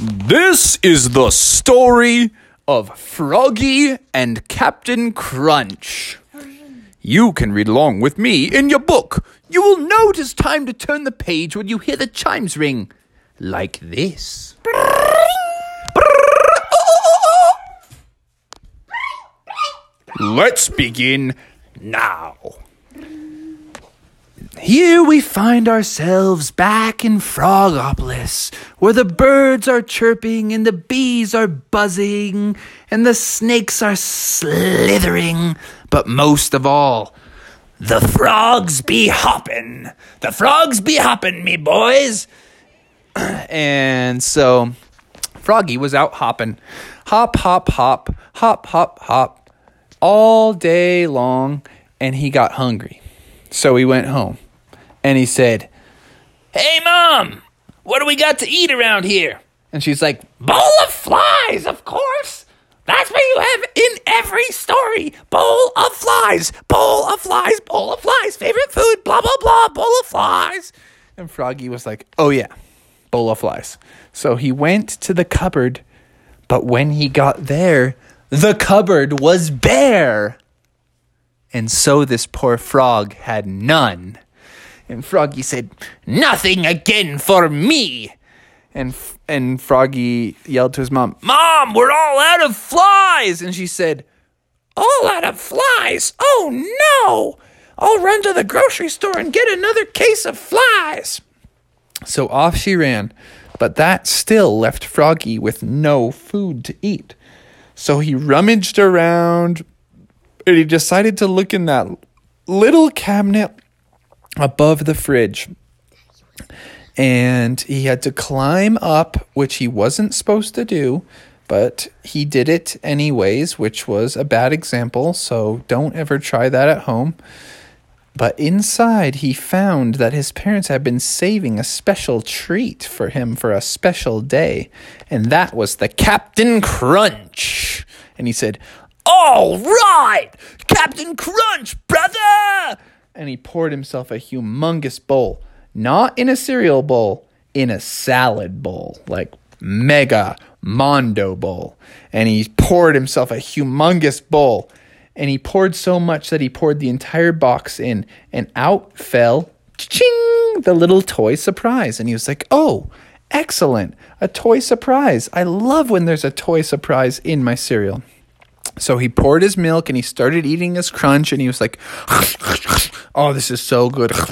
This is the story of Froggy and Captain Crunch. You can read along with me in your book. You will know it is time to turn the page when you hear the chimes ring. Like this. Let's begin now. Here we find ourselves back in Frogopolis, where the birds are chirping and the bees are buzzing and the snakes are slithering, but most of all, the frogs be hopping. The frogs be hopping, me boys. And so Froggy was out hopping. Hop, hop, hop, hop, hop, hop, all day long, and he got hungry. So he went home and he said, Hey, Mom, what do we got to eat around here? And she's like, Bowl of flies, of course. That's what you have in every story. Bowl of flies, bowl of flies, bowl of flies, favorite food, blah, blah, blah, bowl of flies. And Froggy was like, Oh, yeah, bowl of flies. So he went to the cupboard, but when he got there, the cupboard was bare. And so this poor frog had none. And Froggy said, Nothing again for me. And, and Froggy yelled to his mom, Mom, we're all out of flies. And she said, All out of flies? Oh no! I'll run to the grocery store and get another case of flies. So off she ran, but that still left Froggy with no food to eat. So he rummaged around and he decided to look in that little cabinet above the fridge. And he had to climb up, which he wasn't supposed to do, but he did it anyways, which was a bad example. So don't ever try that at home. But inside, he found that his parents had been saving a special treat for him for a special day, and that was the Captain Crunch. And he said, All right, Captain Crunch, brother! And he poured himself a humongous bowl, not in a cereal bowl, in a salad bowl, like mega mondo bowl. And he poured himself a humongous bowl and he poured so much that he poured the entire box in, and out fell ching, the little toy surprise. And he was like, Oh, excellent, a toy surprise. I love when there's a toy surprise in my cereal. So he poured his milk and he started eating his crunch and he was like, Oh, this is so good.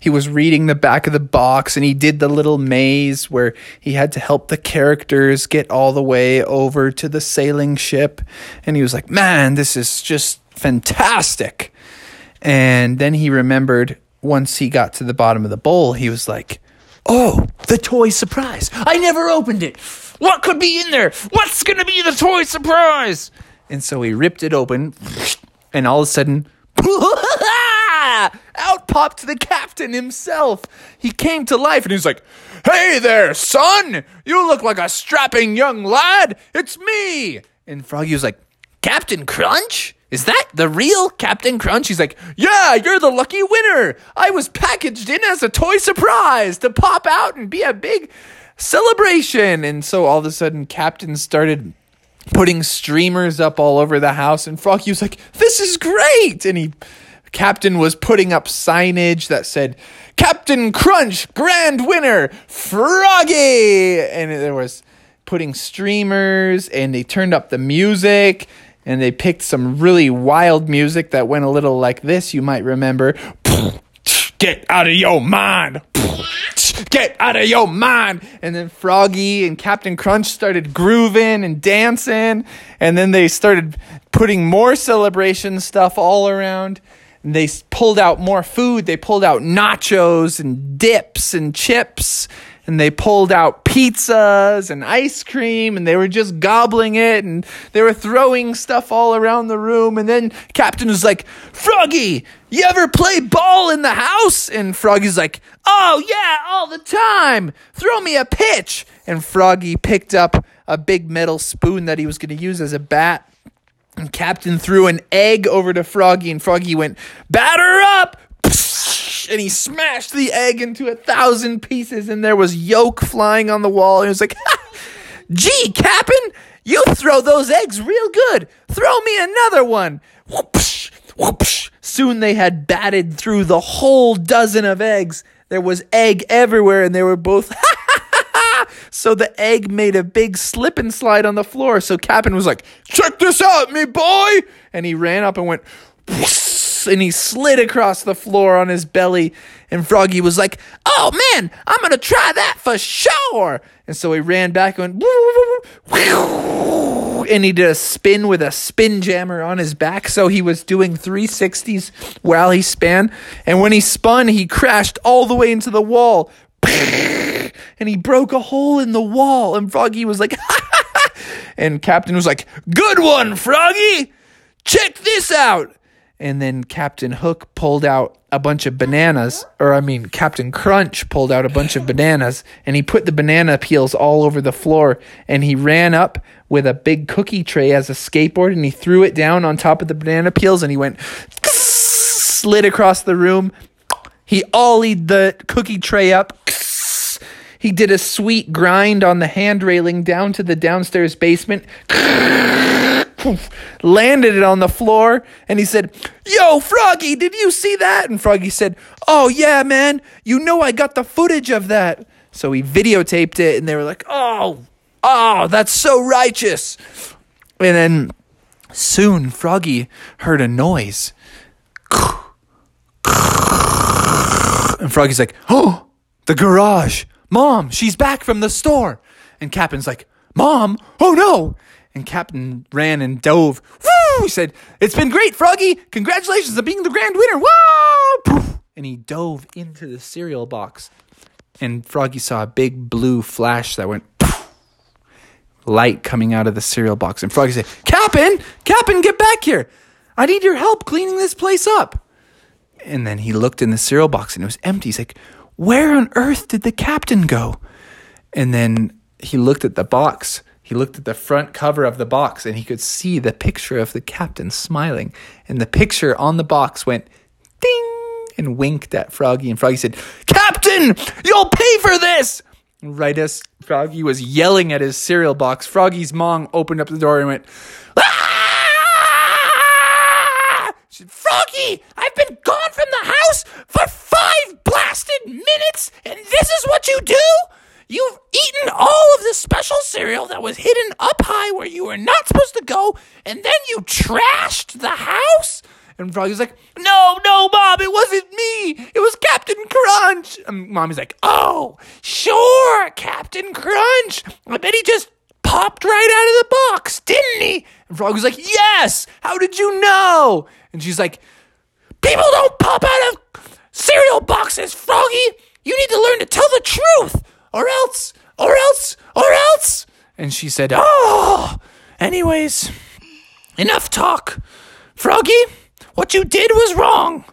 He was reading the back of the box and he did the little maze where he had to help the characters get all the way over to the sailing ship. And he was like, Man, this is just fantastic. And then he remembered once he got to the bottom of the bowl, he was like, Oh, the toy surprise. I never opened it. What could be in there? What's going to be the toy surprise? And so he ripped it open, and all of a sudden, out popped the captain himself. He came to life and he was like, Hey there, son! You look like a strapping young lad. It's me. And Froggy was like, Captain Crunch? Is that the real Captain Crunch? He's like, Yeah, you're the lucky winner. I was packaged in as a toy surprise to pop out and be a big celebration. And so all of a sudden, Captain started putting streamers up all over the house and Froggy was like, "This is great." And he Captain was putting up signage that said, "Captain Crunch grand winner, Froggy." And there was putting streamers and they turned up the music and they picked some really wild music that went a little like this, you might remember. Get out of your mind. Get out of your mind. And then Froggy and Captain Crunch started grooving and dancing. And then they started putting more celebration stuff all around. And they pulled out more food. They pulled out nachos and dips and chips. And they pulled out pizzas and ice cream. And they were just gobbling it. And they were throwing stuff all around the room. And then Captain was like, Froggy, you ever play ball in the house? And Froggy's like, Oh, yeah, all the time. Throw me a pitch. And Froggy picked up a big metal spoon that he was going to use as a bat. And Captain threw an egg over to Froggy, and Froggy went, Batter up! And he smashed the egg into a thousand pieces, and there was yolk flying on the wall. And he was like, Gee, Cap'n, you throw those eggs real good. Throw me another one. Whoopsh, whoopsh. Soon they had batted through the whole dozen of eggs. There was egg everywhere, and they were both. so the egg made a big slip and slide on the floor. So Cap'n was like, Check this out, me boy! And he ran up and went, and he slid across the floor on his belly. And Froggy was like, Oh man, I'm gonna try that for sure. And so he ran back and went, and he did a spin with a spin jammer on his back. So he was doing 360s while he span. And when he spun, he crashed all the way into the wall. And he broke a hole in the wall. And Froggy was like, and Captain was like, Good one, Froggy. Check this out. And then Captain Hook pulled out a bunch of bananas, or I mean, Captain Crunch pulled out a bunch of bananas and he put the banana peels all over the floor. And he ran up with a big cookie tray as a skateboard and he threw it down on top of the banana peels and he went slid across the room. He ollied the cookie tray up. He did a sweet grind on the hand railing down to the downstairs basement landed it on the floor, and he said, Yo, Froggy, did you see that? And Froggy said, Oh, yeah, man. You know I got the footage of that. So he videotaped it, and they were like, Oh, oh, that's so righteous. And then soon Froggy heard a noise. And Froggy's like, Oh, the garage. Mom, she's back from the store. And Captain's like, Mom, oh no. And Captain ran and dove. Woo! He said, It's been great, Froggy. Congratulations on being the grand winner. Woo! And he dove into the cereal box. And Froggy saw a big blue flash that went light coming out of the cereal box. And Froggy said, Captain, Captain, get back here. I need your help cleaning this place up. And then he looked in the cereal box and it was empty. He's like, Where on earth did the captain go? And then he looked at the box he looked at the front cover of the box and he could see the picture of the captain smiling. And the picture on the box went ding and winked at Froggy. And Froggy said, Captain, you'll pay for this. Right as Froggy was yelling at his cereal box, Froggy's mom opened up the door and went, ah! said, Froggy, I've been gone from the house for five blasted minutes, and this is what you do? You've the special cereal that was hidden up high where you were not supposed to go, and then you trashed the house? And Froggy's like, No, no, Mom, it wasn't me. It was Captain Crunch. And Mommy's like, Oh, sure, Captain Crunch. I bet he just popped right out of the box, didn't he? And Froggy's like, Yes. How did you know? And she's like, People don't pop out of cereal boxes, Froggy. You need to learn to tell the truth or else, or else, or else. And she said, Oh, anyways, enough talk. Froggy, what you did was wrong.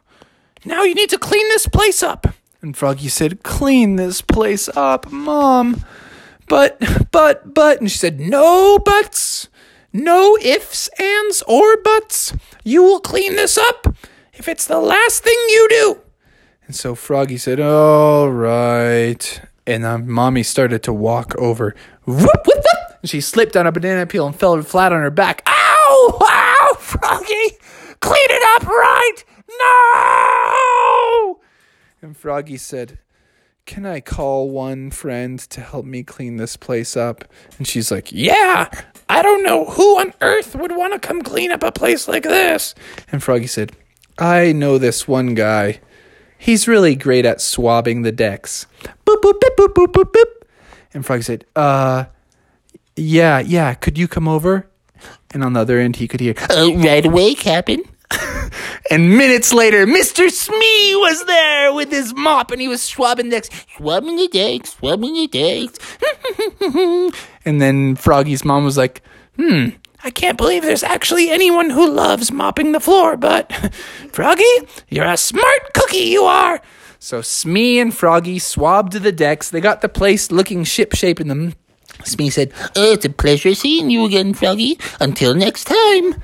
Now you need to clean this place up. And Froggy said, Clean this place up, Mom. But, but, but. And she said, No buts. No ifs, ands, or buts. You will clean this up if it's the last thing you do. And so Froggy said, All right and um, mommy started to walk over. Whoop, whoop, whoop. And she slipped on a banana peel and fell flat on her back. Ow! Ow! Froggy! Clean it up right! No! And Froggy said, Can I call one friend to help me clean this place up? And she's like, Yeah! I don't know who on earth would want to come clean up a place like this. And Froggy said, I know this one guy. He's really great at swabbing the decks. Boop, boop, boop, boop, boop, boop, boop. And Frog said, uh, yeah, yeah, could you come over? And on the other end, he could hear, oh, right away, Captain. and minutes later, Mr. Smee was there with his mop and he was swabbing decks. Swabbing the decks, swabbing the decks. and then Froggy's mom was like, hmm, I can't believe there's actually anyone who loves mopping the floor, but Froggy, you're a smart cookie, you are. So Smee and Froggy swabbed the decks. They got the place looking shipshape in them. Smee said, oh, It's a pleasure seeing you again, Froggy. Until next time.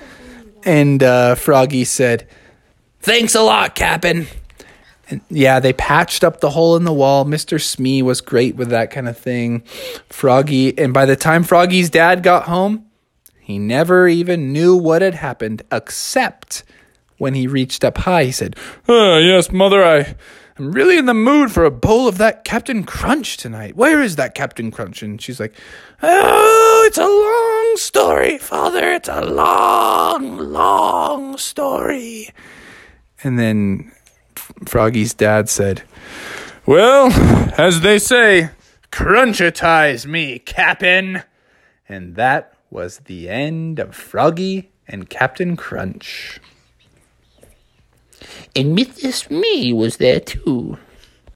And uh, Froggy said, Thanks a lot, Cap'n. And yeah, they patched up the hole in the wall. Mr. Smee was great with that kind of thing. Froggy, and by the time Froggy's dad got home, he never even knew what had happened, except when he reached up high, he said, oh, Yes, mother, I, I'm really in the mood for a bowl of that Captain Crunch tonight. Where is that Captain Crunch? And she's like, Oh, it's a long story, father. It's a long, long story. And then Froggy's dad said, Well, as they say, crunchatize me, Cap'n. And that was the end of Froggy and Captain Crunch. And Mr. Smee was there too.